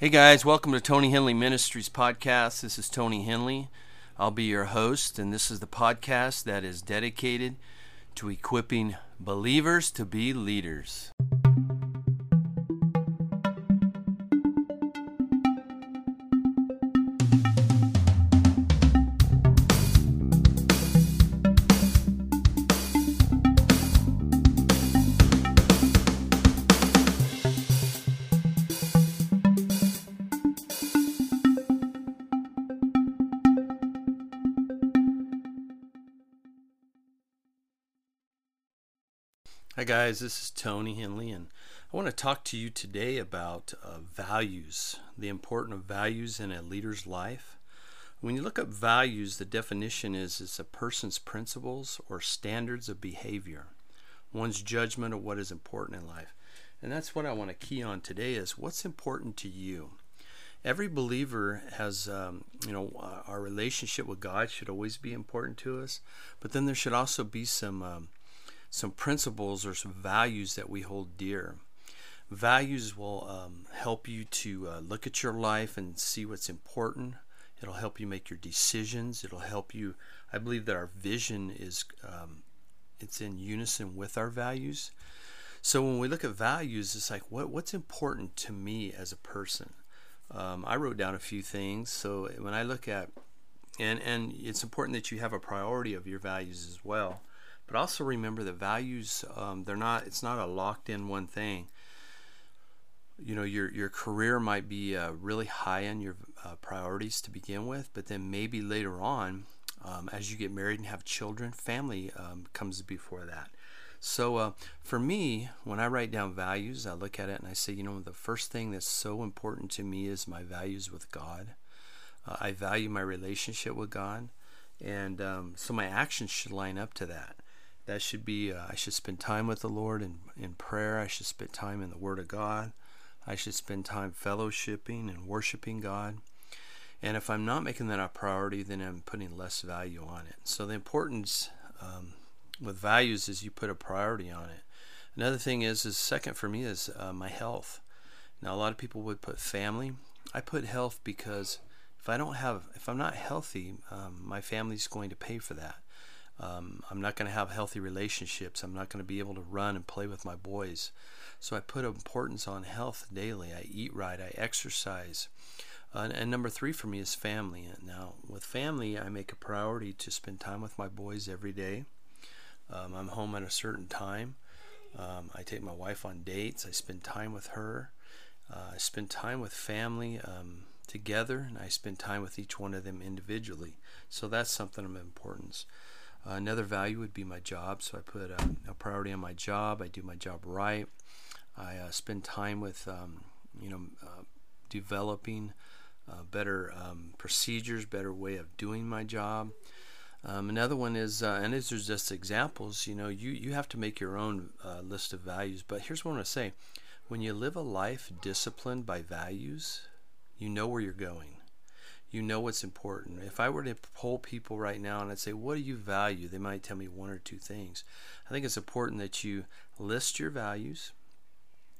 Hey guys, welcome to Tony Hendley Ministries podcast. This is Tony Hendley. I'll be your host, and this is the podcast that is dedicated to equipping believers to be leaders. Hi, guys, this is Tony Hendley, and I want to talk to you today about uh, values, the importance of values in a leader's life. When you look up values, the definition is it's a person's principles or standards of behavior, one's judgment of what is important in life. And that's what I want to key on today is what's important to you. Every believer has, um, you know, our relationship with God should always be important to us, but then there should also be some. Um, some principles or some values that we hold dear. Values will um, help you to uh, look at your life and see what's important. It'll help you make your decisions. It'll help you. I believe that our vision is um, it's in unison with our values. So when we look at values, it's like what what's important to me as a person. Um, I wrote down a few things. So when I look at and and it's important that you have a priority of your values as well. But also remember that values, um, they're not, it's not a locked in one thing. You know, your, your career might be uh, really high on your uh, priorities to begin with, but then maybe later on, um, as you get married and have children, family um, comes before that. So uh, for me, when I write down values, I look at it and I say, you know, the first thing that's so important to me is my values with God. Uh, I value my relationship with God, and um, so my actions should line up to that that should be uh, I should spend time with the Lord in, in prayer. I should spend time in the Word of God. I should spend time fellowshipping and worshiping God. And if I'm not making that a priority, then I'm putting less value on it. So the importance um, with values is you put a priority on it. Another thing is, is second for me is uh, my health. Now a lot of people would put family. I put health because if I don't have, if I'm not healthy, um, my family's going to pay for that. Um, I'm not going to have healthy relationships. I'm not going to be able to run and play with my boys. So I put importance on health daily. I eat right. I exercise. Uh, and number three for me is family. Now, with family, I make a priority to spend time with my boys every day. Um, I'm home at a certain time. Um, I take my wife on dates. I spend time with her. Uh, I spend time with family um, together, and I spend time with each one of them individually. So that's something of importance. Uh, another value would be my job. So I put a, a, priority on my job. I do my job right. I uh, spend time with, um, you know, uh, developing uh, better um, procedures, better way of doing my job. Um, another one is, uh, and these are just examples. You know, you you have to make your own uh, list of values. But here's what I want to say: when you live a life disciplined by values, you know where you're going you know what's important. If I were to poll people right now and I'd say, What do you value? they might tell me one or two things. I think it's important that you list your values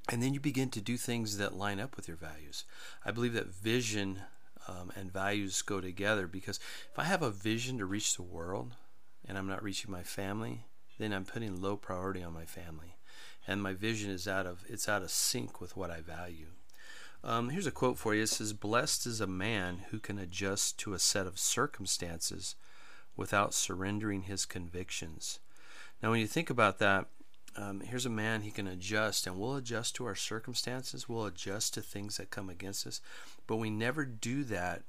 and then you begin to do things that line up with your values. I believe that vision um, and values go together because if I have a vision to reach the world and I'm not reaching my family, then I'm putting low priority on my family. And my vision is out of it's out of sync with what I value. Um, here's a quote for you. It says, Blessed is a man who can adjust to a set of circumstances without surrendering his convictions. Now, when you think about that, um, here's a man he can adjust, and we'll adjust to our circumstances. We'll adjust to things that come against us, but we never do that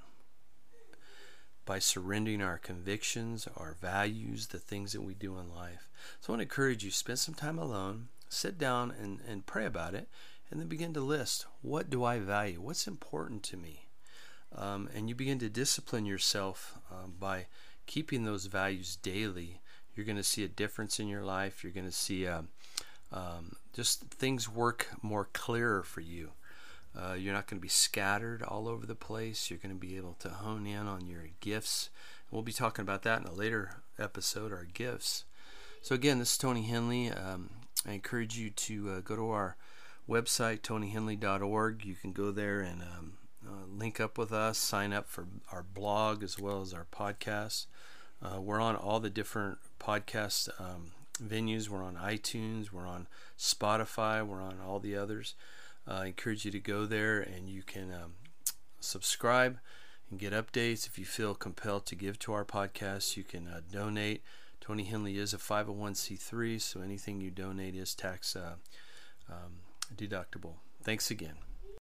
by surrendering our convictions, our values, the things that we do in life. So I want to encourage you spend some time alone, sit down and, and pray about it, and then begin to list what do I value? What's important to me? Um, and you begin to discipline yourself um, by keeping those values daily. You're going to see a difference in your life. You're going to see um, um, just things work more clearer for you. Uh, you're not going to be scattered all over the place. You're going to be able to hone in on your gifts. We'll be talking about that in a later episode, our gifts. So, again, this is Tony Hendley. Um, I encourage you to uh, go to our website, tonyhendley.org. You can go there and um, link up with us, sign up for our blog as well as our podcast. Uh, we're on all the different podcast um, venues. We're on iTunes, we're on Spotify, we're on all the others. Uh, I encourage you to go there and you can um, subscribe and get updates. If you feel compelled to give to our podcast, you can uh, donate. Tony Hendley is a 501c3, so anything you donate is tax uh, um, deductible. Thanks again.